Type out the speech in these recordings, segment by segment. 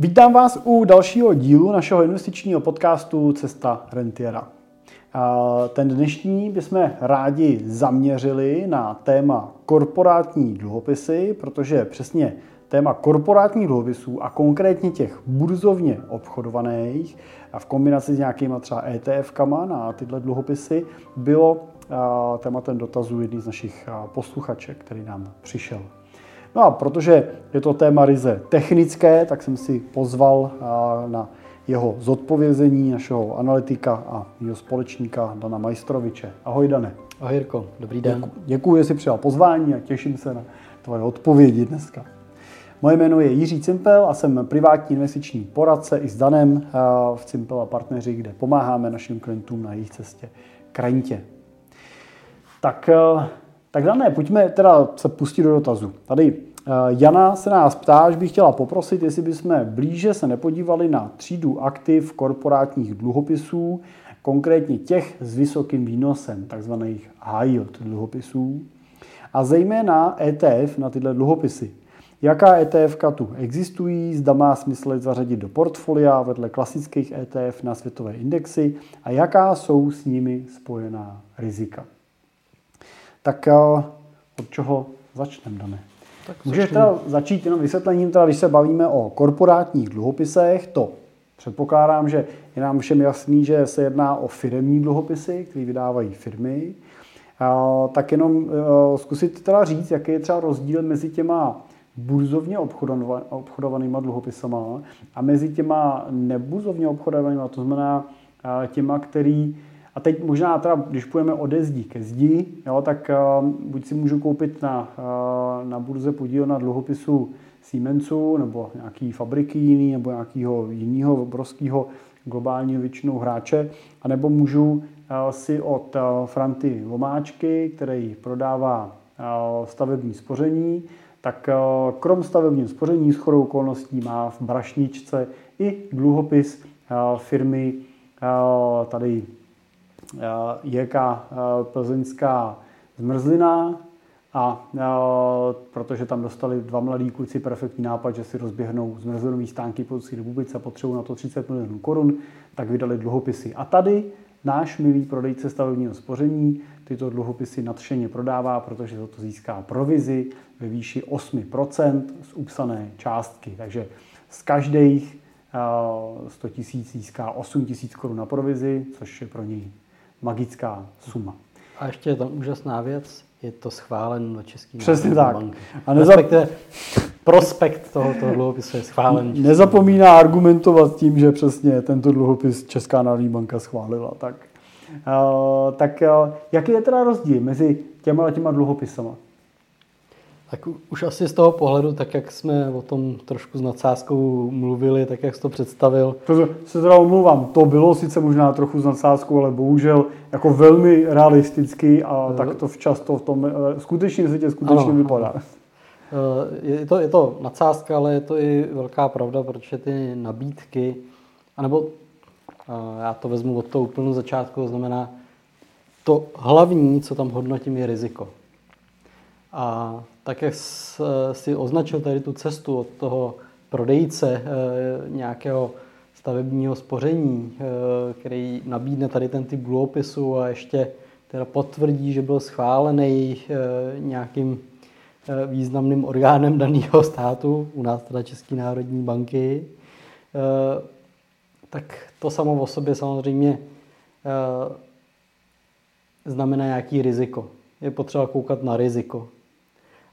Vítám vás u dalšího dílu našeho investičního podcastu Cesta rentiera. Ten dnešní bychom rádi zaměřili na téma korporátní dluhopisy, protože přesně téma korporátních dluhopisů a konkrétně těch burzovně obchodovaných a v kombinaci s nějakýma třeba ETF-kama na tyhle dluhopisy bylo tématem dotazu jedný z našich posluchaček, který nám přišel. No a protože je to téma ryze technické, tak jsem si pozval na jeho zodpovězení našeho analytika a jeho společníka Dana Majstroviče. Ahoj Dane. Ahoj Jirko, dobrý den. Děkuji, děkuji že jsi přijal pozvání a těším se na tvoje odpovědi dneska. Moje jméno je Jiří Cimpel a jsem privátní investiční poradce i s Danem v Cimpel a partneři, kde pomáháme našim klientům na jejich cestě k rentě. Tak, tak Dané, pojďme teda se pustit do dotazu. Tady Jana se nás ptá, že by chtěla poprosit, jestli bychom blíže se nepodívali na třídu aktiv korporátních dluhopisů, konkrétně těch s vysokým výnosem, takzvaných high yield dluhopisů, a zejména ETF na tyhle dluhopisy. Jaká ETF tu existují, zda má smysl zařadit do portfolia vedle klasických ETF na světové indexy a jaká jsou s nimi spojená rizika. Tak od čeho začneme, Dané? Tak Můžeš teda začít jenom vysvětlením, teda, když se bavíme o korporátních dluhopisech, to předpokládám, že je nám všem jasný, že se jedná o firmní dluhopisy, které vydávají firmy. Tak jenom e, zkusit teda říct, jaký je třeba rozdíl mezi těma burzovně obchodovanýma dluhopisama a mezi těma nebuzovně obchodovanýma, to znamená těma, který a teď možná teda, když půjdeme ode zdí ke zdi, jo, tak uh, buď si můžu koupit na, uh, na burze podíl na dluhopisu Siemensu nebo nějaký fabriky jiný nebo nějakého jiného obrovského globálního většinou hráče, anebo můžu uh, si od uh, Franty Vomáčky, který prodává uh, stavební spoření, tak uh, krom stavebního spoření s chodou okolností má v brašničce i dluhopis uh, firmy uh, tady Eh, JK eh, plzeňská zmrzlina a eh, protože tam dostali dva mladí kluci perfektní nápad, že si rozběhnou zmrzlinový stánky po celé republice a potřebují na to 30 milionů korun, tak vydali dluhopisy. A tady náš milý prodejce stavebního spoření tyto dluhopisy nadšeně prodává, protože za to získá provizi ve výši 8% z upsané částky. Takže z každých 100 tisíc získá 8 tisíc korun na provizi, což je pro něj magická suma. A ještě je tam úžasná věc, je to schválen na Český Přesně tak. Bank. A nezap... prospekt tohoto dluhopisu je schválen. Nezapomíná argumentovat tím, že přesně tento dluhopis Česká národní banka schválila. Tak, uh, tak uh, jaký je teda rozdíl mezi těma těma dluhopisama? Tak už asi z toho pohledu, tak jak jsme o tom trošku s nadsázkou mluvili, tak jak jsi to představil. To se teda omlouvám, to bylo sice možná trochu s nadsázkou, ale bohužel jako velmi realisticky a uh, tak to včas to v tom uh, skutečném světě skutečně ano, vypadá. Uh, je to, je to nadsázka, ale je to i velká pravda, protože ty nabídky, anebo já to vezmu od toho úplnou začátku, to znamená, to hlavní, co tam hodnotím, je riziko. A tak jak si označil tady tu cestu od toho prodejce eh, nějakého stavebního spoření, eh, který nabídne tady ten typ dluhopisu a ještě teda potvrdí, že byl schválený eh, nějakým významným orgánem daného státu, u nás teda České národní banky, tak to samo o sobě samozřejmě znamená nějaký riziko. Je potřeba koukat na riziko.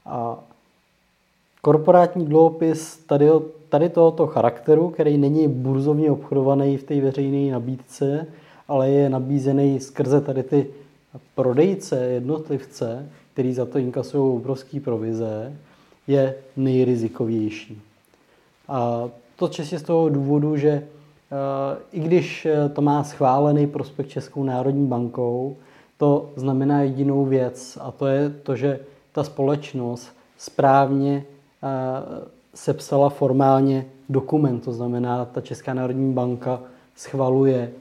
A korporátní dluhopis tady, tady tohoto charakteru, který není burzovně obchodovaný v té veřejné nabídce, ale je nabízený skrze tady ty prodejce, jednotlivce, který za to inkasují obrovský provize, je nejrizikovější. A to čistě z toho důvodu, že i když to má schválený prospekt Českou národní bankou, to znamená jedinou věc a to je to, že ta společnost správně eh, sepsala formálně dokument. To znamená, ta Česká národní banka schvaluje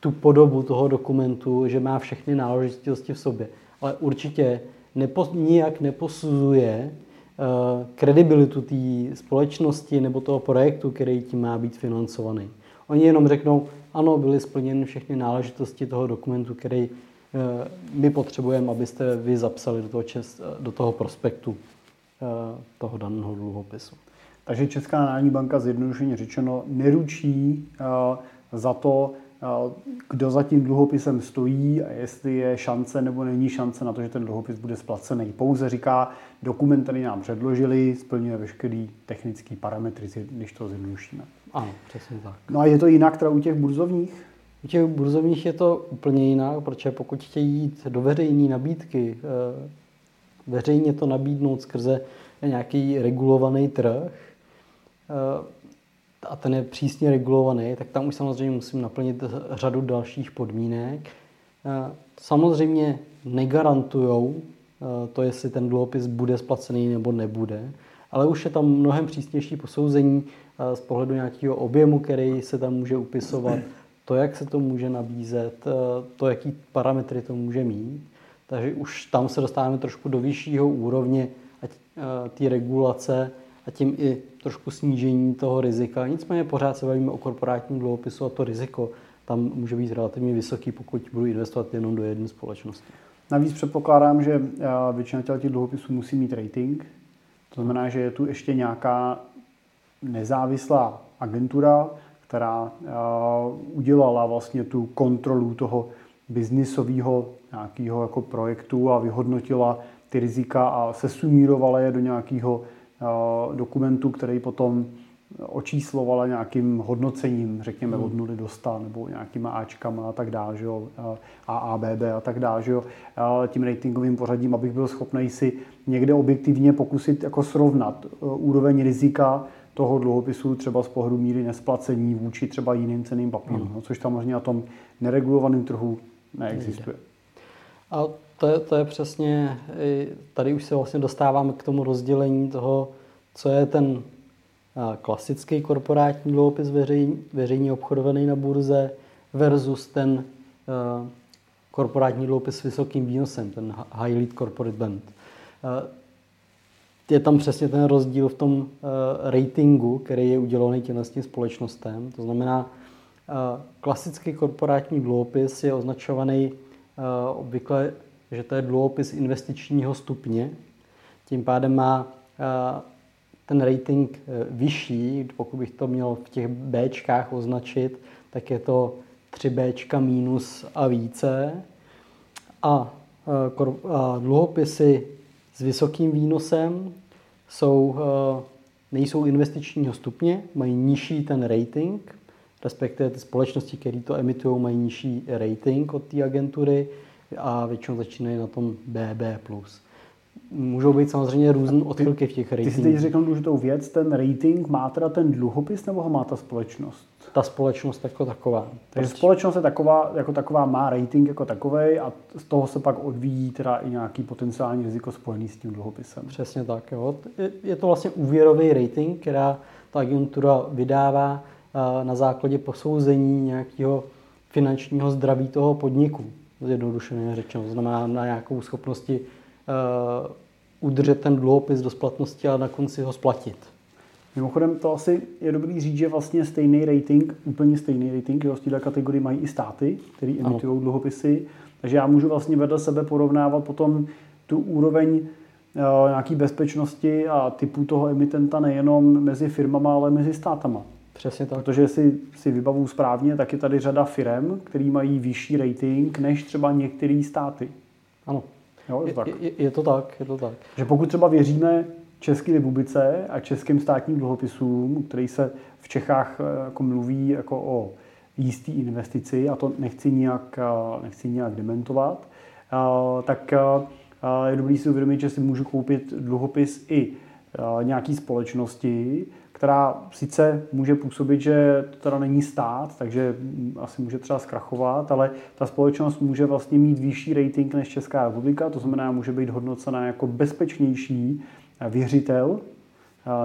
tu podobu toho dokumentu, že má všechny náležitosti v sobě. Ale určitě nepo, nijak neposuzuje, eh, kredibilitu té společnosti nebo toho projektu, který tím má být financovaný. Oni jenom řeknou, ano, byly splněny všechny náležitosti toho dokumentu, který my potřebujeme, abyste vy zapsali do toho, čes, do toho prospektu eh, toho daného dluhopisu. Takže Česká národní banka zjednodušeně řečeno neručí eh, za to, kdo za tím dluhopisem stojí a jestli je šance nebo není šance na to, že ten dluhopis bude splacený. Pouze říká, dokument, který nám předložili, splňuje veškerý technický parametry, když to zjednodušíme. Ano, přesně tak. No a je to jinak teda u těch burzovních? U těch burzovních je to úplně jinak, protože pokud chtějí jít do veřejné nabídky, eh, veřejně to nabídnout skrze nějaký regulovaný trh, eh, a ten je přísně regulovaný, tak tam už samozřejmě musím naplnit řadu dalších podmínek. Eh, samozřejmě negarantují to, jestli ten dluhopis bude splacený nebo nebude, ale už je tam mnohem přísnější posouzení z pohledu nějakého objemu, který se tam může upisovat, to, jak se to může nabízet, to, jaký parametry to může mít. Takže už tam se dostáváme trošku do vyššího úrovně té regulace a tím i trošku snížení toho rizika. Nicméně pořád se bavíme o korporátním dluhopisu a to riziko tam může být relativně vysoký, pokud budu investovat jenom do jedné společnosti. Navíc předpokládám, že většina těch dluhopisů musí mít rating. To znamená, že je tu ještě nějaká nezávislá agentura, která udělala vlastně tu kontrolu toho biznisového nějakého jako projektu a vyhodnotila ty rizika a sesumírovala je do nějakého dokumentu, který potom očíslovala nějakým hodnocením, řekněme od 0 do 100, nebo nějakýma Ačkama a tak dále, že jo, A, B, B a tak dále, že jo, tím ratingovým pořadím, abych byl schopný si někde objektivně pokusit jako srovnat úroveň rizika toho dluhopisu třeba z pohledu míry nesplacení vůči třeba jiným ceným papírům, no, což samozřejmě na tom neregulovaném trhu neexistuje. A to je, to je přesně, tady už se vlastně dostáváme k tomu rozdělení toho, co je ten klasický korporátní dluhopis veřejně, veřejně obchodovaný na burze versus ten korporátní dluhopis s vysokým výnosem, ten high lead corporate band. Je tam přesně ten rozdíl v tom ratingu, který je udělený těm společnostem. To znamená, klasický korporátní dluhopis je označovaný obvykle, že to je dluhopis investičního stupně. Tím pádem má ten rating eh, vyšší, pokud bych to měl v těch Bčkách označit, tak je to 3Bčka minus a více. A, eh, a dluhopisy s vysokým výnosem jsou, eh, nejsou investičního stupně, mají nižší ten rating, respektive ty společnosti, které to emitují, mají nižší rating od té agentury a většinou začínají na tom BB+. Můžou být samozřejmě různé odchylky v těch ratingů. Ty jsi teď řekl důležitou věc, ten rating má teda ten dluhopis nebo ho má ta společnost? Ta společnost jako taková. Takže prostě. společnost je taková, jako taková má rating jako takový a z toho se pak odvíjí teda i nějaký potenciální riziko spojený s tím dluhopisem. Přesně tak. Jo. Je to vlastně úvěrový rating, která ta agentura vydává na základě posouzení nějakého finančního zdraví toho podniku. Zjednodušeně řečeno. Znamená na nějakou schopnosti uh, udržet ten dluhopis do splatnosti a na konci ho splatit. Mimochodem to asi je dobrý říct, že vlastně stejný rating, úplně stejný rating, že z této kategorii mají i státy, které emitují dluhopisy. Takže já můžu vlastně vedle sebe porovnávat potom tu úroveň uh, nějaký bezpečnosti a typu toho emitenta nejenom mezi firmama, ale mezi státama. Přesně tak. Protože si, si vybavu správně, tak je tady řada firm, které mají vyšší rating než třeba některé státy. Ano. Jo, je, tak. Je, je, to tak, je to tak. Že pokud třeba věříme České republice a českým státním dluhopisům, který se v Čechách eh, jako mluví jako o jistý investici, a to nechci nijak, eh, nechci nijak dementovat, eh, tak je dobrý si uvědomit, že si můžu koupit dluhopis i nějaký společnosti, která sice může působit, že to teda není stát, takže asi může třeba zkrachovat, ale ta společnost může vlastně mít vyšší rating než Česká republika, to znamená, může být hodnocena jako bezpečnější věřitel,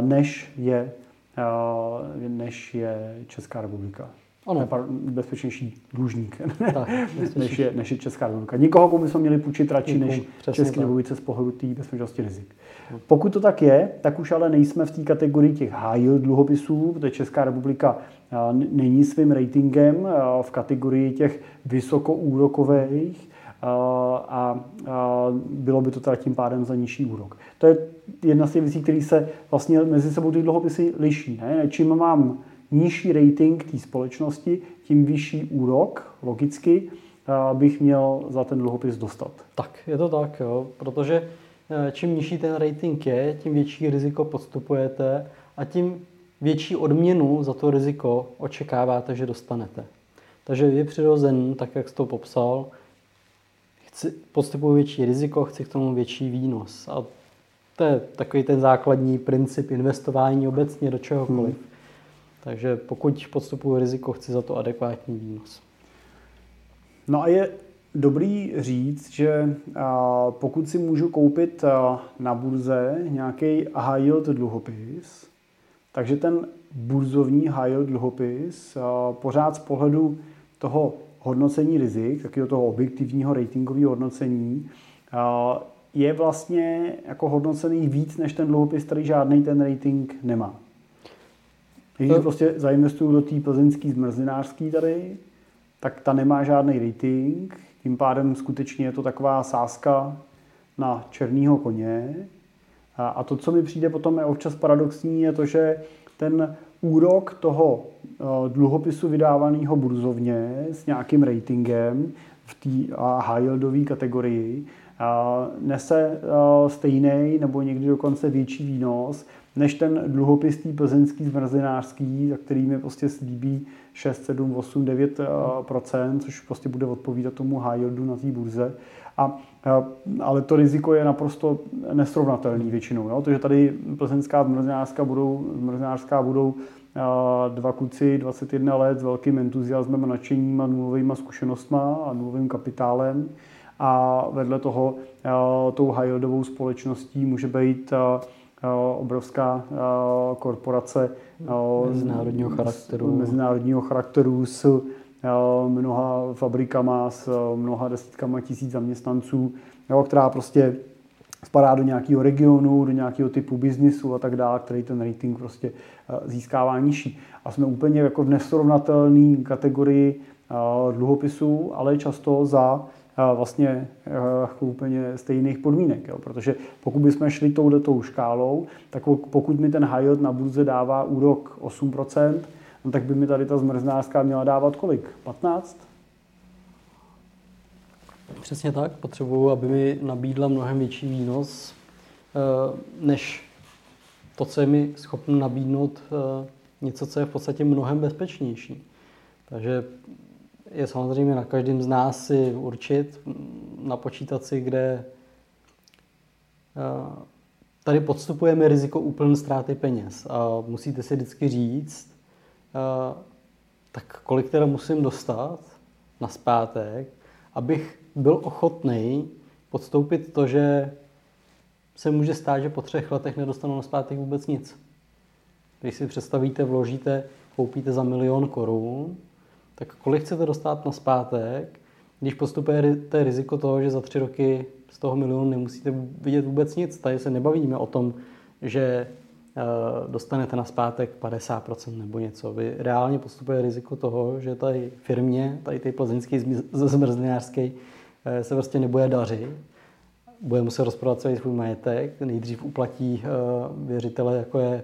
než je, než je Česká republika. ano. bezpečnější dlužník, tak, než, je, než je Česká republika. Nikoho, komu bychom měli půjčit radši než České republice z pohledu té bezpečnosti rizik. No. Pokud to tak je, tak už ale nejsme v té kategorii těch high yield dluhopisů, protože Česká republika není svým ratingem v kategorii těch vysokoúrokových a bylo by to teda tím pádem za nižší úrok. To je jedna z těch věcí, které se vlastně mezi sebou ty dluhopisy liší. Ne? Čím mám nižší rating té společnosti, tím vyšší úrok, logicky, bych měl za ten dluhopis dostat. Tak, je to tak, jo, protože čím nižší ten rating je, tím větší riziko podstupujete a tím větší odměnu za to riziko očekáváte, že dostanete. Takže je přirozen, tak jak jsi to popsal, chci, podstupuji větší riziko, chci k tomu větší výnos. A to je takový ten základní princip investování obecně do čehokoliv. Hmm. Takže pokud podstupuji riziko, chci za to adekvátní výnos. No a je dobrý říct, že pokud si můžu koupit na burze nějaký high yield dluhopis, takže ten burzovní high yield dluhopis pořád z pohledu toho hodnocení rizik, takového toho objektivního ratingového hodnocení, je vlastně jako hodnocený víc než ten dluhopis, který žádný ten rating nemá. Když to... prostě zainvestuju do té plzeňské zmrzlinářské tady, tak ta nemá žádný rating, tím pádem skutečně je to taková sázka na černýho koně. A, a to, co mi přijde potom je občas paradoxní, je to, že ten úrok toho eh, dluhopisu vydávaného burzovně s nějakým ratingem v té high yieldové kategorii nese eh, stejný nebo někdy dokonce větší výnos než ten dluhopis tý plzeňský zmrzlinářský, za který mi prostě slíbí 6, 7, 8, 9% což prostě bude odpovídat tomu high yieldu na té burze. A, ale to riziko je naprosto nesrovnatelný většinou. Jo? Takže tady plzeňská zmrzlinářská budou, zmrzlinářská budou dva kluci 21 let s velkým entuziasmem a nadšením a nulovými zkušenostmi a nulovým kapitálem. A vedle toho tou high společností může být obrovská korporace mezinárodního charakteru, mezinárodního charakteru s mnoha fabrikama, s mnoha desítkama tisíc zaměstnanců, která prostě spadá do nějakého regionu, do nějakého typu biznisu a tak dále, který ten rating prostě získává nižší. A jsme úplně jako v nesrovnatelné kategorii dluhopisů, ale často za vlastně jako úplně stejných podmínek. Jo? Protože pokud bychom šli touhletou škálou, tak pokud mi ten high yield na burze dává úrok 8%, no tak by mi tady ta zmrznářská měla dávat kolik? 15? Přesně tak. Potřebuju, aby mi nabídla mnohem větší výnos, eh, než to, co je mi schopno nabídnout eh, něco, co je v podstatě mnohem bezpečnější. Takže je samozřejmě na každém z nás si určit, napočítat si, kde eh, tady podstupujeme riziko úplné ztráty peněz a musíte si vždycky říct, tak kolik teda musím dostat na zpátek, abych byl ochotný podstoupit to, že se může stát, že po třech letech nedostanu na zpátek vůbec nic. Když si představíte, vložíte, koupíte za milion korun, tak kolik chcete dostat na zpátek, když postupujete riziko toho, že za tři roky z toho milionu nemusíte vidět vůbec nic. Tady se nebavíme o tom, že eh, dostanete na zpátek 50% nebo něco. Vy reálně postupuje riziko toho, že tady firmě, tady ty plzeňský zmrzlinářský, eh, se prostě nebude dařit. Bude muset rozprodat celý svůj majetek. Nejdřív uplatí eh, věřitele, jako je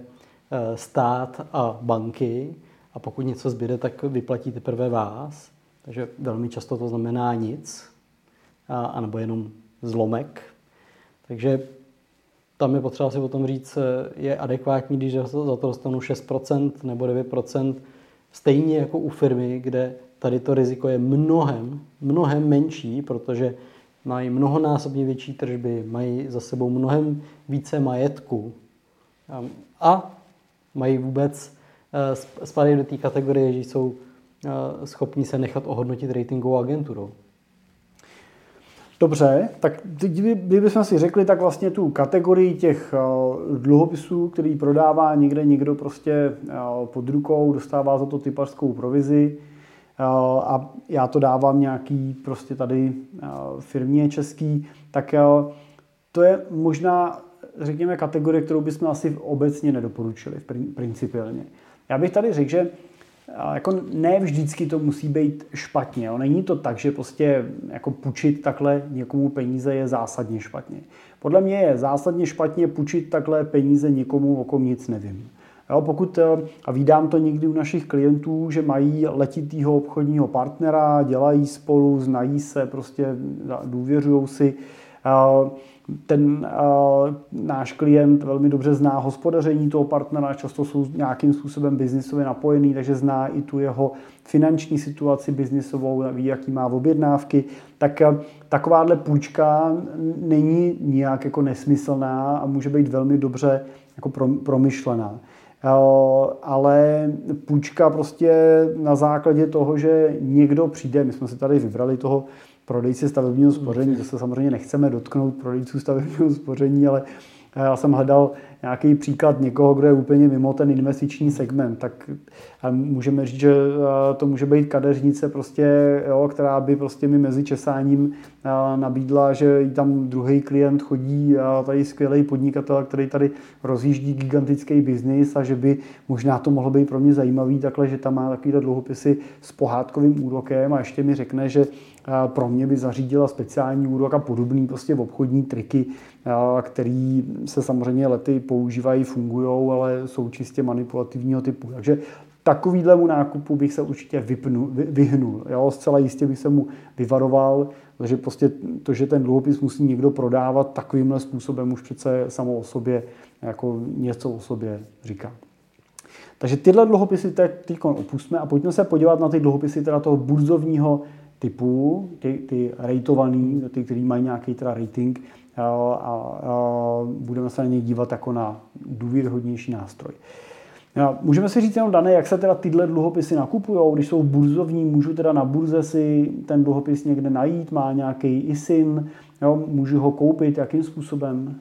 stát a banky a pokud něco zbyde, tak vyplatí teprve vás. Takže velmi často to znamená nic, anebo jenom zlomek. Takže tam je potřeba si o tom říct, je adekvátní, když za to dostanu 6% nebo 9%, stejně jako u firmy, kde tady to riziko je mnohem, mnohem menší, protože mají mnohonásobně větší tržby, mají za sebou mnohem více majetku a mají vůbec Eh, spadají do té kategorie, že jsou eh, schopni se nechat ohodnotit ratingovou agenturou. Dobře, tak kdybychom si řekli, tak vlastně tu kategorii těch eh, dluhopisů, který prodává někde někdo prostě eh, pod rukou, dostává za to typařskou provizi eh, a já to dávám nějaký prostě tady firmě český, tak to je možná, řekněme, kategorie, kterou bychom asi obecně nedoporučili principiálně. Já bych tady řekl, že jako ne vždycky to musí být špatně. Jo. Není to tak, že prostě jako půjčit takhle někomu peníze je zásadně špatně. Podle mě je zásadně špatně půjčit takhle peníze někomu, o kom nic nevím. Jo, pokud, eh, a vídám to někdy u našich klientů, že mají letitýho obchodního partnera, dělají spolu, znají se, prostě důvěřují si, ten uh, náš klient velmi dobře zná hospodaření toho partnera, často jsou nějakým způsobem biznisově napojený, takže zná i tu jeho finanční situaci biznisovou, ví, jaký má objednávky, tak uh, takováhle půjčka není nijak jako nesmyslná a může být velmi dobře jako promyšlená. Uh, ale půjčka prostě na základě toho, že někdo přijde, my jsme si tady vybrali toho prodejci stavebního spoření. To se samozřejmě nechceme dotknout prodejců stavebního spoření, ale já jsem hledal nějaký příklad někoho, kdo je úplně mimo ten investiční segment, tak můžeme říct, že to může být kadeřnice, prostě, jo, která by prostě mi mezi česáním nabídla, že jí tam druhý klient chodí, a tady skvělý podnikatel, který tady rozjíždí gigantický biznis a že by možná to mohlo být pro mě zajímavý takhle, že tam má takovýhle dluhopisy s pohádkovým úrokem a ještě mi řekne, že pro mě by zařídila speciální úrok a podobný prostě obchodní triky, který se samozřejmě lety používají, fungují, ale jsou čistě manipulativního typu. Takže takovýhlemu nákupu bych se určitě vypnu, vyhnul. Jo? Zcela jistě bych se mu vyvaroval, že prostě to, že ten dluhopis musí někdo prodávat takovýmhle způsobem už přece samo o sobě jako něco o sobě říká. Takže tyhle dluhopisy teď opustíme a pojďme se podívat na ty dluhopisy teda toho burzovního typu, ty, ty rateovaný, ty, který mají nějaký teda rating a, a, a budeme se na ně dívat jako na důvěryhodnější nástroj. No, můžeme si říct jenom, Dané, jak se teda tyhle dluhopisy nakupují, když jsou burzovní, můžu teda na burze si ten dluhopis někde najít, má nějaký ISIN, jo, můžu ho koupit, jakým způsobem?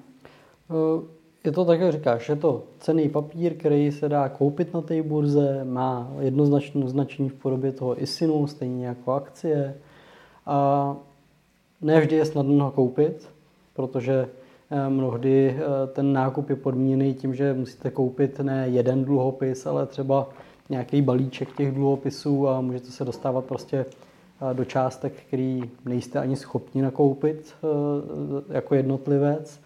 Je to tak, jak říkáš, je to cený papír, který se dá koupit na té burze, má jednoznačné značení v podobě toho ISINu, stejně jako akcie. A ne vždy je snadno ho koupit, protože eh, mnohdy eh, ten nákup je podmíněný tím, že musíte koupit ne jeden dluhopis, ale třeba nějaký balíček těch dluhopisů a můžete se dostávat prostě eh, do částek, který nejste ani schopni nakoupit jako jednotlivec.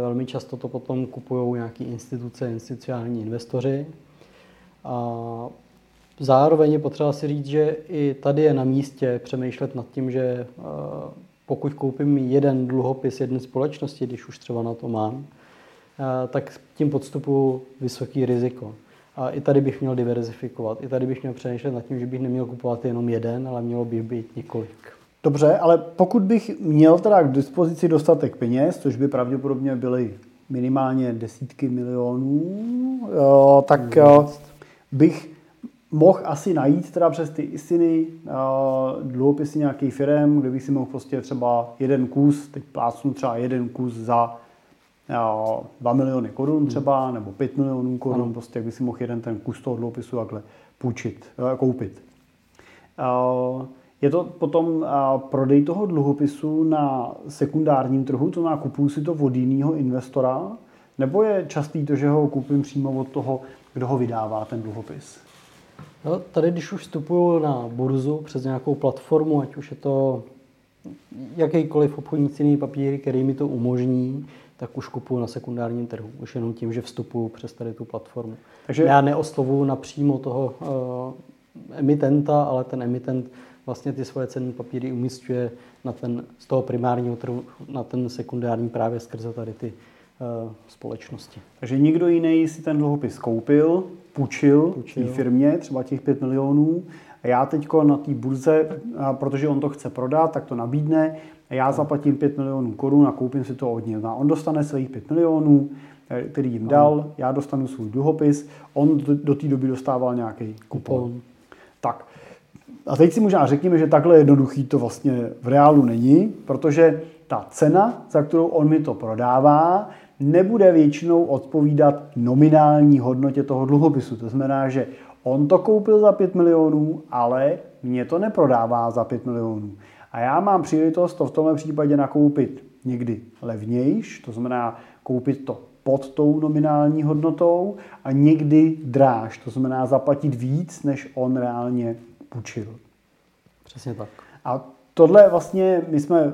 Velmi často to potom kupují nějaké instituce, institucionální investoři. A zároveň je potřeba si říct, že i tady je na místě přemýšlet nad tím, že pokud koupím jeden dluhopis jedné společnosti, když už třeba na to mám, tak tím podstupu vysoký riziko. A i tady bych měl diverzifikovat. I tady bych měl přemýšlet nad tím, že bych neměl kupovat jenom jeden, ale mělo by být několik. Dobře, ale pokud bych měl teda k dispozici dostatek peněz, což by pravděpodobně byly minimálně desítky milionů, tak jo, bych mohl asi najít teda přes ty istiny dluhopisy nějakých firm, kde bych si mohl prostě třeba jeden kus, teď plácnu třeba jeden kus za 2 miliony korun hmm. třeba, nebo 5 milionů korun, ano. prostě jak by si mohl jeden ten kus toho dluhopisu takhle půjčit, koupit. Je to potom prodej toho dluhopisu na sekundárním trhu, to znamená kupuju si to od jiného investora, nebo je častý to, že ho koupím přímo od toho, kdo ho vydává, ten dluhopis? No, tady, když už vstupuju na burzu přes nějakou platformu, ať už je to jakýkoliv obchodní cený papír, který mi to umožní, tak už kupuju na sekundárním trhu. Už jenom tím, že vstupuju přes tady tu platformu. Takže já neoslovuju napřímo toho uh, emitenta, ale ten emitent vlastně ty svoje cenné papíry umístuje na ten, z toho primárního trhu na ten sekundární právě skrze tady ty uh, společnosti. Takže nikdo jiný si ten dluhopis koupil, půjčil, půjčil. té firmě, třeba těch 5 milionů, a já teď na té burze, protože on to chce prodat, tak to nabídne, a já zaplatím 5 milionů korun a koupím si to od něj. A on dostane svých 5 milionů, eh, který jim dal, já dostanu svůj dluhopis, on do, do té doby dostával nějaký kupon. kupon. Tak, A teď si možná řekněme, že takhle jednoduchý to vlastně v reálu není, protože ta cena, za kterou on mi to prodává, nebude většinou odpovídat nominální hodnotě toho dluhopisu. To znamená, že on to koupil za 5 milionů, ale mě to neprodává za 5 milionů. A já mám příležitost to v tomhle případě nakoupit někdy levnějš, to znamená koupit to pod tou nominální hodnotou a někdy dráž, to znamená zaplatit víc, než on reálně půjčil. Přesně tak. A tohle vlastně, my jsme uh,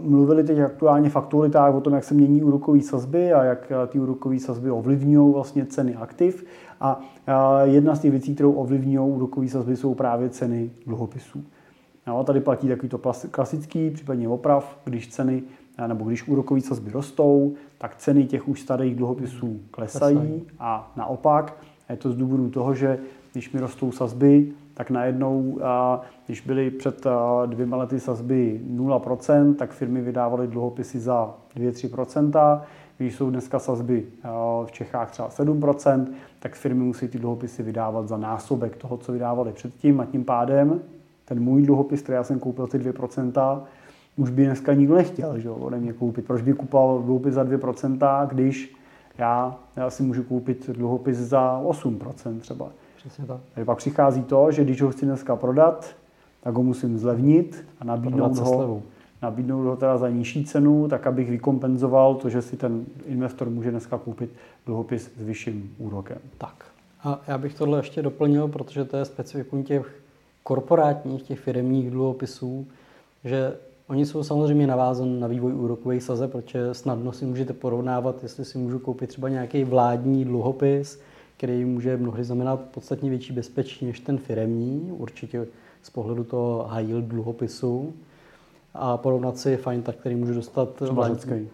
mluvili teď aktuálně v aktualitách o tom, jak se mění úrokové sazby a jak uh, ty úrokové sazby ovlivňují vlastně ceny aktiv. A uh, jedna z těch věcí, kterou ovlivňují úrokové sazby, jsou právě ceny dluhopisů. No, tady platí takový to klasický, případně oprav, když ceny nebo když úrokové sazby rostou, tak ceny těch už starých dluhopisů klesají a naopak. A je to z důvodu toho, že když mi rostou sazby, tak najednou, když byly před dvěma lety sazby 0%, tak firmy vydávaly dluhopisy za 2-3%. Když jsou dneska sazby v Čechách třeba 7%, tak firmy musí ty dluhopisy vydávat za násobek toho, co vydávali předtím a tím pádem ten můj dluhopis, který já jsem koupil ty 2%, už by dneska nikdo nechtěl že, ode mě koupit. Proč by kupoval dluhopis za 2%, když já, já si můžu koupit dluhopis za 8% třeba. Přesně tak. Takže pak přichází to, že když ho chci dneska prodat, tak ho musím zlevnit a nabídnout ho, nabídnout ho teda za nižší cenu, tak abych vykompenzoval to, že si ten investor může dneska koupit dluhopis s vyšším úrokem. Tak. A já bych tohle ještě doplnil, protože to je specifikum těch korporátních, těch firmních dluhopisů, že Oni jsou samozřejmě navázaní na vývoj úrokových sazeb, protože snadno si můžete porovnávat, jestli si můžu koupit třeba nějaký vládní dluhopis, který může mnohdy znamenat podstatně větší bezpečí než ten firemní, určitě z pohledu toho high yield dluhopisu. A porovnat si je fajn tak, který můžu dostat třeba vládní. řecký.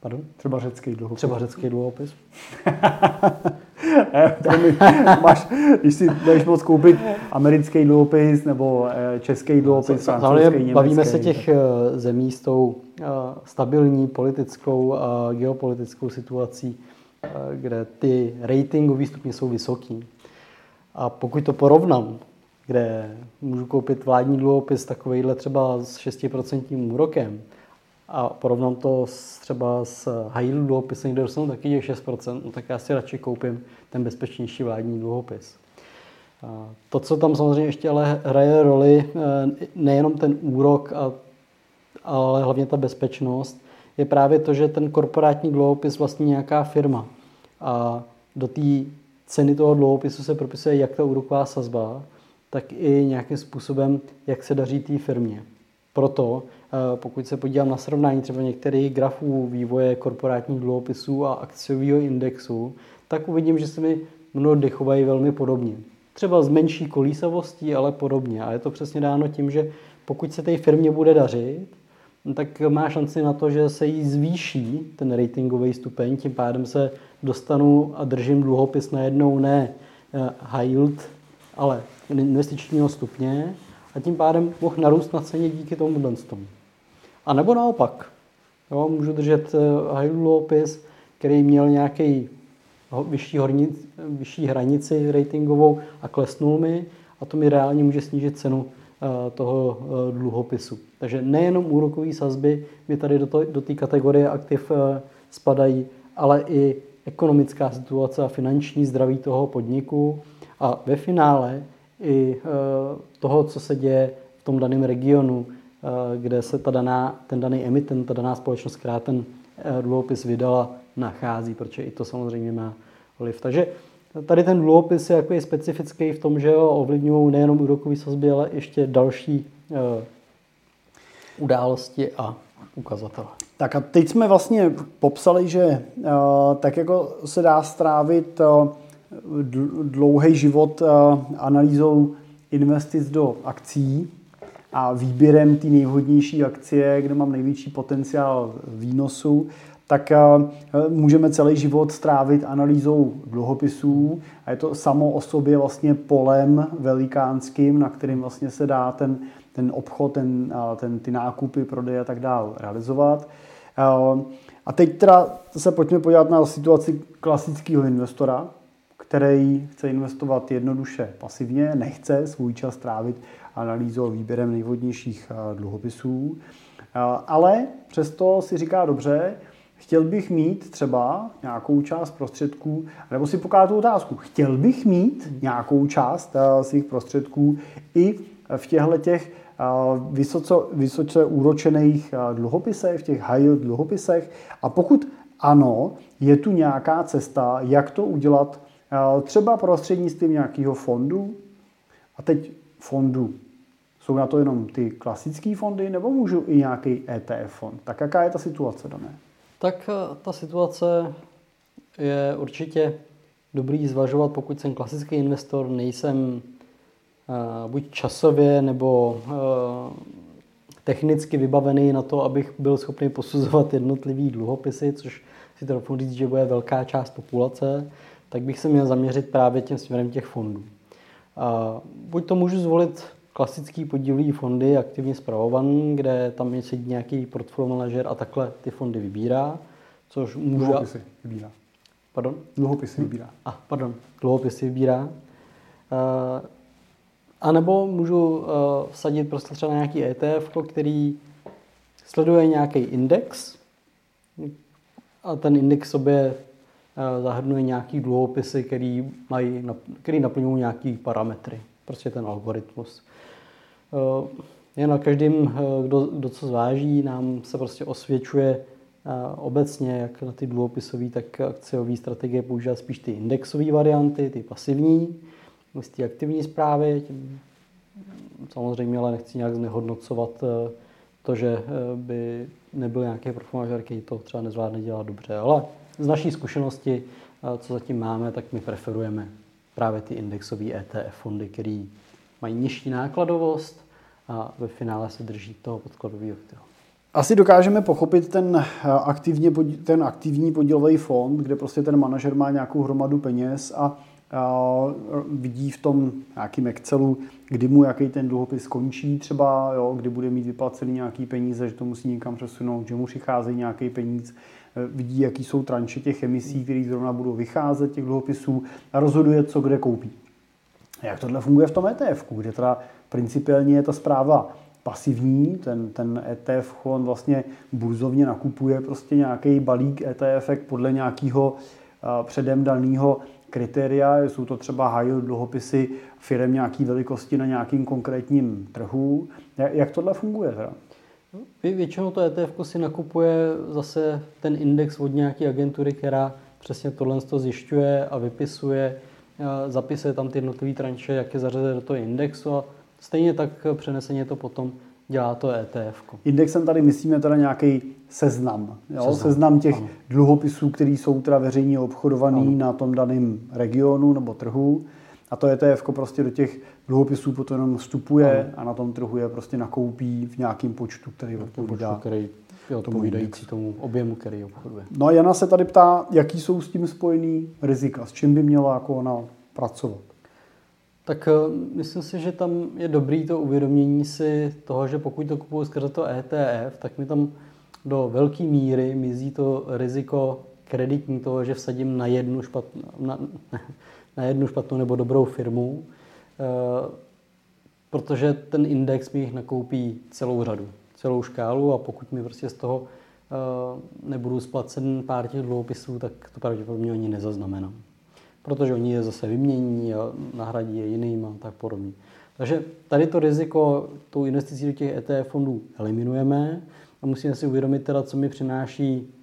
Pardon? Třeba řecký dluhopis. Třeba řecký dluhopis. máš, když si budeš moc koupit americký dluhopis nebo eh, český dluhopis, francouzský, německý. Bavíme se těch eh, zemí s tou eh, stabilní politickou a geopolitickou situací, kde ty ratingové stupně jsou vysoký. A pokud to porovnám, kde můžu koupit vládní dluhopis takovýhle třeba s 6% úrokem, a porovnám to s, třeba s high dluhopisem, kde dostanu taky je 6%, no tak já si radši koupím ten bezpečnější vládní dluhopis. To, co tam samozřejmě ještě ale hraje roli, eh, nejenom ten úrok, ale hlavně ta bezpečnost, je právě to, že ten korporátní dluhopis vlastní nějaká firma. A do té ceny toho dluhopisu se propisuje jak ta úroková sazba, tak i nějakým způsobem, jak se daří té firmě. Proto, eh, pokud se podívám na srovnání třeba některých grafů vývoje korporátních dluhopisů a akciového indexu, tak uvidím, že se mi mnohdy chovají velmi podobně. Třeba s menší kolísavostí, ale podobně. A je to přesně dáno tím, že pokud se té firmě bude dařit, tak má šanci na to, že se jí zvýší ten ratingový stupeň, tím pádem se dostanu a držím dluhopis najednou ne eh, high yield, ale investičního stupně a tím pádem mohl narůst na ceně díky tomu tomu. A nebo naopak. Jo, můžu držet eh, high dluhopis, který měl nějaký vyšší, hornic, vyšší hranici ratingovou a klesnul mi a to mi reálně může snížit cenu toho eh, dluhopisu. Takže nejenom úrokové sazby mi tady do, to, do té kategorie aktiv spadají, ale i ekonomická situace a finanční zdraví toho podniku a ve finále i toho, co se děje v tom daném regionu, kde se ta daná, ten daný emitent, ta daná společnost, která ten dluhopis vydala, nachází, protože i to samozřejmě má vliv. Takže tady ten dluhopis je jako specifický v tom, že ovlivňují nejenom úrokové sazby, ale ještě další uh, události a ukazatele. Tak a teď jsme vlastně popsali, že uh, tak jako se dá strávit uh, dlouhý život analýzou investic do akcí a výběrem té nejvhodnější akcie, kde mám největší potenciál výnosu, tak eh, můžeme celý život strávit analýzou dluhopisů a je to samo o sobě vlastně polem velikánským, na kterým vlastně se dá ten, ten obchod, ten, eh, ten, ty nákupy, prodeje a tak dále realizovat. Eh, a teď teda se pojďme podívat na situaci klasického investora, který chce investovat jednoduše pasivně, nechce svůj čas trávit analýzou a výběrem nejvhodnějších dluhopisů, ale přesto si říká dobře, chtěl bych mít třeba nějakou část prostředků, nebo si pokládá tu otázku, chtěl bych mít nějakou část svých prostředků i v těchto těch vysoce, vysoce úročených dluhopisech, v těch high yield dluhopisech. A pokud ano, je tu nějaká cesta, jak to udělat třeba prostřednictvím nějakého fondu. A teď fondu. Jsou na to jenom ty klasické fondy, nebo můžu i nějaký ETF fond? Tak jaká je ta situace, dané? Tak ta situace je určitě dobrý zvažovat, pokud jsem klasický investor, nejsem buď časově nebo technicky vybavený na to, abych byl schopný posuzovat jednotlivý dluhopisy, což si to říct, že bude velká část populace, tak bych se měl zaměřit právě tím směrem těch fondů. Buď to můžu zvolit klasický podílový fondy, aktivně zpravovaný, kde tam sedí nějaký portfolio manažer a takhle ty fondy vybírá, což může... Dluhopisy vybírá. Pardon? Dluhopisy vybírá. A, ah, pardon, dluhopisy vybírá. A nebo můžu uh, vsadit prostě třeba nějaký ETF, který sleduje nějaký index a ten index sobě uh, zahrnuje nějaký dluhopisy, který, mají, který naplňují nějaký parametry. Prostě ten algoritmus. Uh, je na každém, kdo, kdo co zváží, nám se prostě osvědčuje obecně, jak na ty dluhopisové, tak akciové strategie používat spíš ty indexové varianty, ty pasivní, z té aktivní zprávy. Samozřejmě ale nechci nějak znehodnocovat eh, to, že eh, by nebyl nějaký performažer, který to třeba nezvládne dělat dobře. Ale z naší zkušenosti, eh, co zatím máme, tak my preferujeme právě ty indexové ETF fondy, které mají nižší nákladovost a ve finále se drží toho podkladového aktiva. Asi dokážeme pochopit ten, aktivně, ten aktivní podílový fond, kde prostě ten manažer má nějakou hromadu peněz a vidí v tom nějakým Excelu, kdy mu jaký ten dluhopis skončí třeba, jo, kdy bude mít vyplacený nějaký peníze, že to musí někam přesunout, že mu přicházejí nějaký peníz, e, vidí, jaký jsou tranše těch emisí, které zrovna budou vycházet, těch dluhopisů a rozhoduje, co kde koupí. Jak tohle funguje v tom ETF, kde teda principiálně je ta zpráva pasivní, ten, ten ETF on vlastně burzovně nakupuje prostě nějaký balík ETF podle nějakého předem daného kritéria, jsou to třeba high yield dluhopisy firm nějaký velikosti na nějakým konkrétním trhu. Jak tohle funguje teda? Většinou to ETF si nakupuje zase ten index od nějaké agentury, která přesně tohle to zjišťuje a vypisuje, zapisuje tam ty jednotlivé tranše, jak je zařazené do toho indexu a stejně tak přeneseně to potom dělá to ETF. Indexem tady myslíme teda nějaký seznam. Jo? Seznam, seznam těch ano. dluhopisů, které jsou teda veřejně obchodovaný ano. na tom daném regionu nebo trhu. A to ETF prostě do těch dluhopisů potom jenom vstupuje ano. a na tom trhu je prostě nakoupí v nějakém počtu, který odpovídá. Počtu, který je odpovídající tomu objemu, který obchoduje. No a Jana se tady ptá, jaký jsou s tím spojený rizika, s čím by měla jako ona pracovat. Tak eh, myslím si, že tam je dobrý to uvědomění si toho, že pokud to kupuju skrze to ETF, tak mi tam do velké míry mizí to riziko kreditní toho, že vsadím na jednu špatnou, na, na jednu špatnou nebo dobrou firmu, eh, protože ten index mi jich nakoupí celou řadu, celou škálu a pokud mi prostě z toho eh, nebudu splacen pár těch dluhopisů, tak to pravděpodobně ani nezaznamenám protože oni je zase vymění a nahradí je jiným a tak podobně. Takže tady to riziko tou investicí do těch ETF fondů eliminujeme a musíme si uvědomit teda, co mi přináší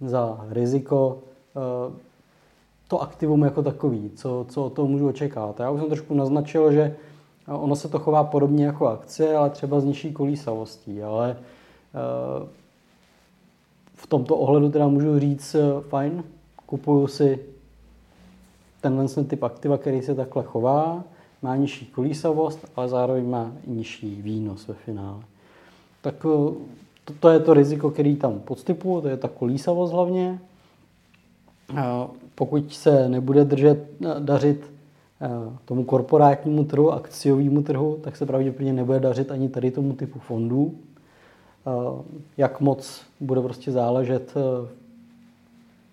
za riziko eh, to aktivum jako takový, co, co od toho můžu očekávat. Já už jsem trošku naznačil, že ono se to chová podobně jako akcie, ale třeba z nižší kolísavostí, ale eh, v tomto ohledu teda můžu říct, eh, fajn, kupuju si tenhle typ aktiva, který se takhle chová, má nižší kolísavost, ale zároveň má nižší výnos ve finále. Tak eh, to, to je to riziko, který tam podstypuju, to je ta kolísavost hlavně. Pokud se nebude držet, dařit tomu korporátnímu trhu, akciovému trhu, tak se pravděpodobně nebude dařit ani tady tomu typu fondů. Jak moc bude prostě záležet,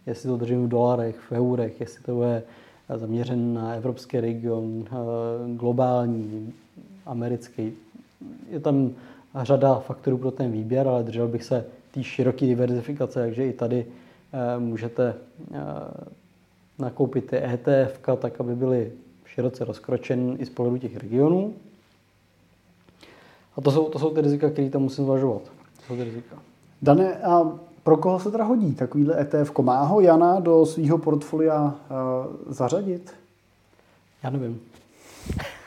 jestli to držím v dolarech, v eurech, jestli to bude zaměřen na evropský region, globální, americký. Je tam řada faktorů pro ten výběr, ale držel bych se té široké diverzifikace, takže i tady můžete nakoupit ty ETF, tak aby byly široce rozkročen i z pohledu těch regionů. A to jsou, to jsou ty rizika, které tam musím zvažovat. To jsou ty rizika. Dane, a pro koho se teda hodí takovýhle ETF? Má ho Jana do svého portfolia uh, zařadit? Já nevím.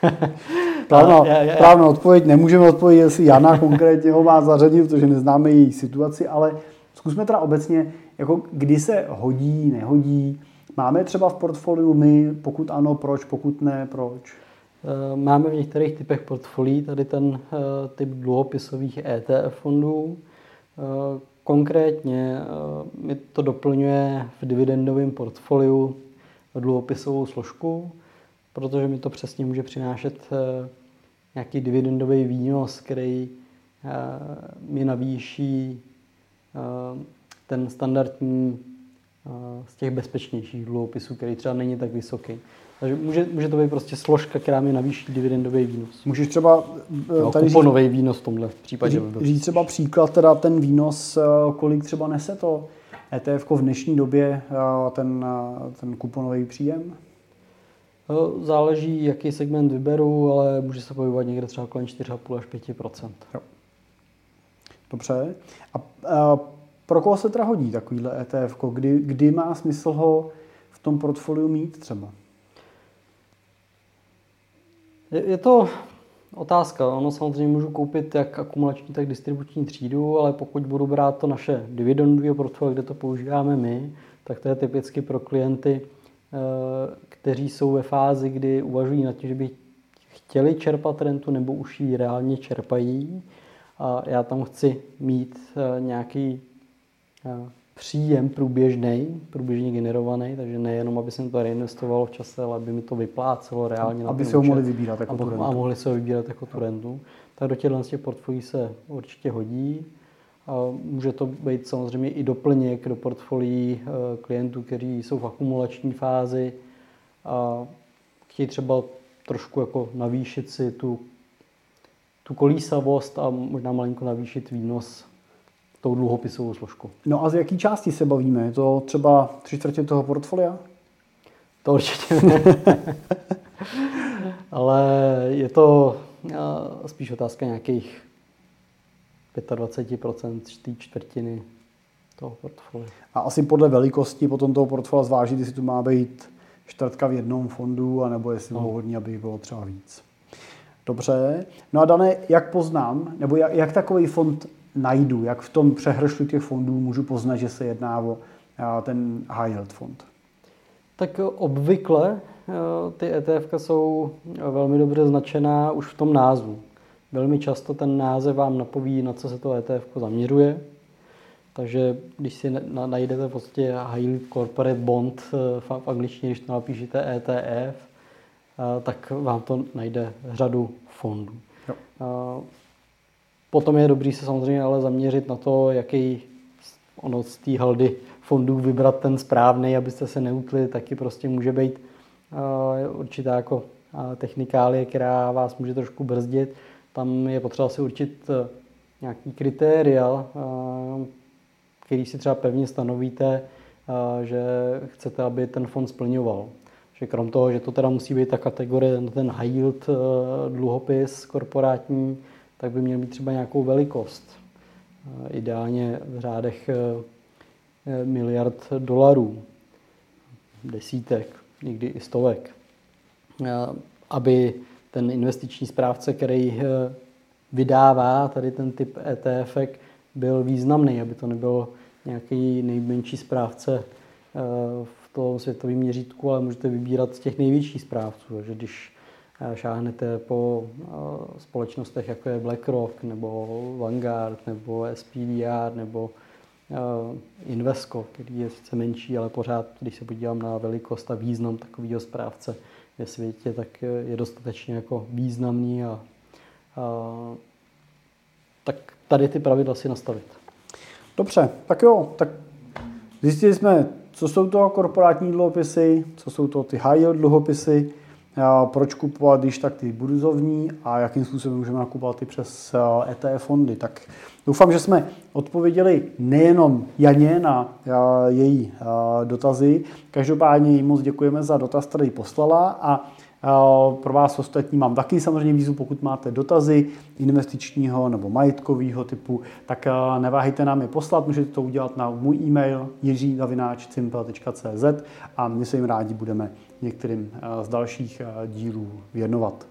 Právno, já, já, právno odpověď nemůžeme odpovědět, jestli Jana konkrétně ho má zařadit, protože neznáme její situaci, ale zkusme teda obecně, jako kdy se hodí, nehodí, Máme třeba v portfoliu my, pokud ano, proč, pokud ne, proč? Eh, máme v některých typech portfolií tady ten eh, typ dluhopisových ETF fondů. Eh, konkrétně mi to doplňuje v dividendovém portfoliu dluhopisovou složku, protože mi to přesně může přinášet nějaký dividendový výnos, který mi navýší ten standardní z těch bezpečnějších dluhopisů, který třeba není tak vysoký. Takže může, může to být prostě složka, která mi navýší dividendový výnos. Můžeš třeba no, tady kuponový říct, výnos v tomhle případě. Říct, říct třeba příklad, teda ten výnos, eh, kolik třeba nese to ETF v dnešní době, eh, ten, ten kuponový příjem? Záleží, jaký segment vyberu, ale může se pohybovat někde třeba kolem 4,5 až 5 jo. Dobře. A, a pro koho se teda hodí takovýhle ETF? Kdy, kdy má smysl ho v tom portfoliu mít třeba? Je, je to otázka. Ono samozřejmě můžu koupit jak akumulační, tak distribuční třídu, ale pokud budu brát to naše dividendové portfolio, kde to používáme my, tak to je typicky pro klienty, eh, kteří jsou ve fázi, kdy uvažují nad tím, že by chtěli čerpat rentu nebo už ji reálně čerpají. A já tam chci mít eh, nějaký příjem průběžný, průběžně generovaný, takže nejenom, aby jsem to reinvestovalo v čase, ale aby mi to vyplácelo reálně. Aby se ho mohli vybírat jako a, tu rentu. A mohli se ho vybírat jako tu rentu. Tak do těchto těch portfolií se určitě hodí. A může to být samozřejmě i doplněk do portfolií eh, klientů, kteří jsou v akumulační fázi a chtějí třeba trošku jako navýšit si tu, tu kolísavost a možná malinko navýšit výnos tou dluhopisovou složku. No a z jaký části se bavíme? Je to třeba tři čtvrtě toho portfolia? To určitě ne. Ale je to spíš otázka nějakých 25% té čtvrtiny toho portfolia. A asi podle velikosti potom toho portfolia zvážit, jestli to má být čtvrtka v jednom fondu, anebo jestli no. bylo hodně, aby bylo třeba víc. Dobře. No a Dané, jak poznám, nebo jak, jak takový fond najdu, jak v tom přehršlu těch fondů můžu poznat, že se jedná o ten high yield fond? Tak obvykle ty ETF jsou velmi dobře značená už v tom názvu. Velmi často ten název vám napoví, na co se to ETF zaměřuje. Takže když si najdete v podstatě high yield corporate bond e, v angličtině, když to napíšete ETF, tak vám to najde řadu fondů. Jo. Potom je dobrý se samozřejmě ale zaměřit na to, jaký ono z té haldy fondů vybrat ten správný, abyste se neutli, taky prostě může být uh, určitá jako uh, technikálie, která vás může trošku brzdit. Tam je potřeba si určit uh, nějaký kritéria, který si třeba pevně stanovíte, že chcete, aby ten fond splňoval. Že krom toho, že to teda musí být ta kategorie, ten high yield uh, dluhopis korporátní, tak by měl mít třeba nějakou velikost. Eh, ideálně v řádech eh, eh, miliard dolarů, desítek, někdy i stovek, aby ten investiční správce, který vydává tady ten typ ETF, byl významný, aby to nebyl nějaký nejmenší správce v tom světovém měřítku, ale můžete vybírat z těch největších správců. Takže když šáhnete po společnostech, jako je BlackRock, nebo Vanguard, nebo SPDR, nebo Invesco, který je sice menší, ale pořád, když se podívám na velikost a význam takového správce ve světě, tak je dostatečně jako významný a, a tak tady ty pravidla si nastavit. Dobře, tak jo, tak zjistili jsme co jsou to korporátní dluhopisy, co jsou to ty high yield dluhopisy, proč kupovat, když tak ty burzovní a jakým způsobem můžeme nakupovat i přes ETF e fondy. Tak doufám, že jsme odpověděli nejenom Janě na její dotazy. Každopádně jí moc děkujeme za dotaz, který poslala a pro vás ostatní mám taky samozřejmě výzvu, pokud máte dotazy investičního nebo majetkového typu, tak neváhejte nám je poslat, můžete to udělat na můj e-mail jiří.cimpel.cz a my se jim rádi budeme některým z dalších dílů věnovat.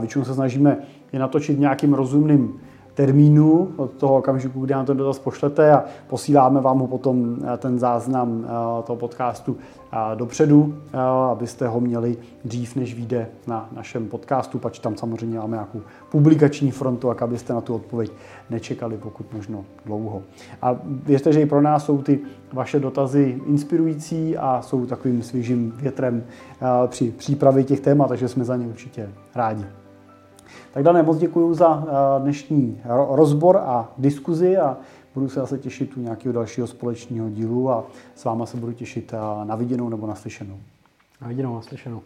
Většinou se snažíme je natočit nějakým rozumným termínu od toho okamžiku, kdy nám ten dotaz pošlete a posíláme vám ho potom eh, ten záznam eh, toho podcastu eh, dopředu, abyste ho měli dřív, než vyjde na našem podcastu, pač tam samozřejmě máme nějakou publikační frontu, tak abyste na tu odpověď nečekali pokud možno dlouho. A věřte, že i pro nás jsou ty vaše dotazy inspirující a jsou takovým svěžím větrem při přípravě těch témat, takže jsme za ně určitě rádi. Tak Dané, moc děkuji za eh, dnešní rozbor a diskuzi a budu se zase těšit u nějakého dalšího společného dílu a s váma se budu těšit eh, na viděnou nebo naslyšenou. Na viděnou, naslyšenou.